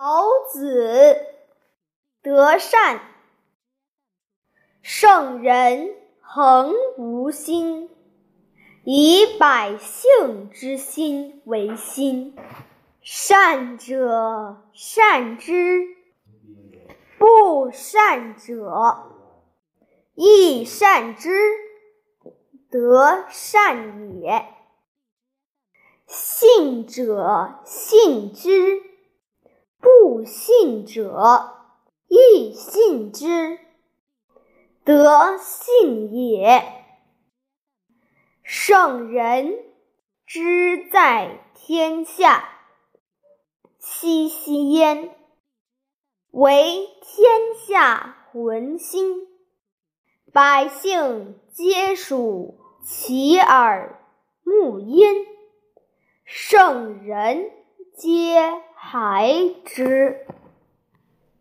老子德善，圣人恒无心，以百姓之心为心。善者善之，不善者亦善之，德善也。信者信之，信者亦信之，德信也。圣人之在天下。戚兮焉，为天下浑心，百姓皆属其耳目焉，圣人皆孩之。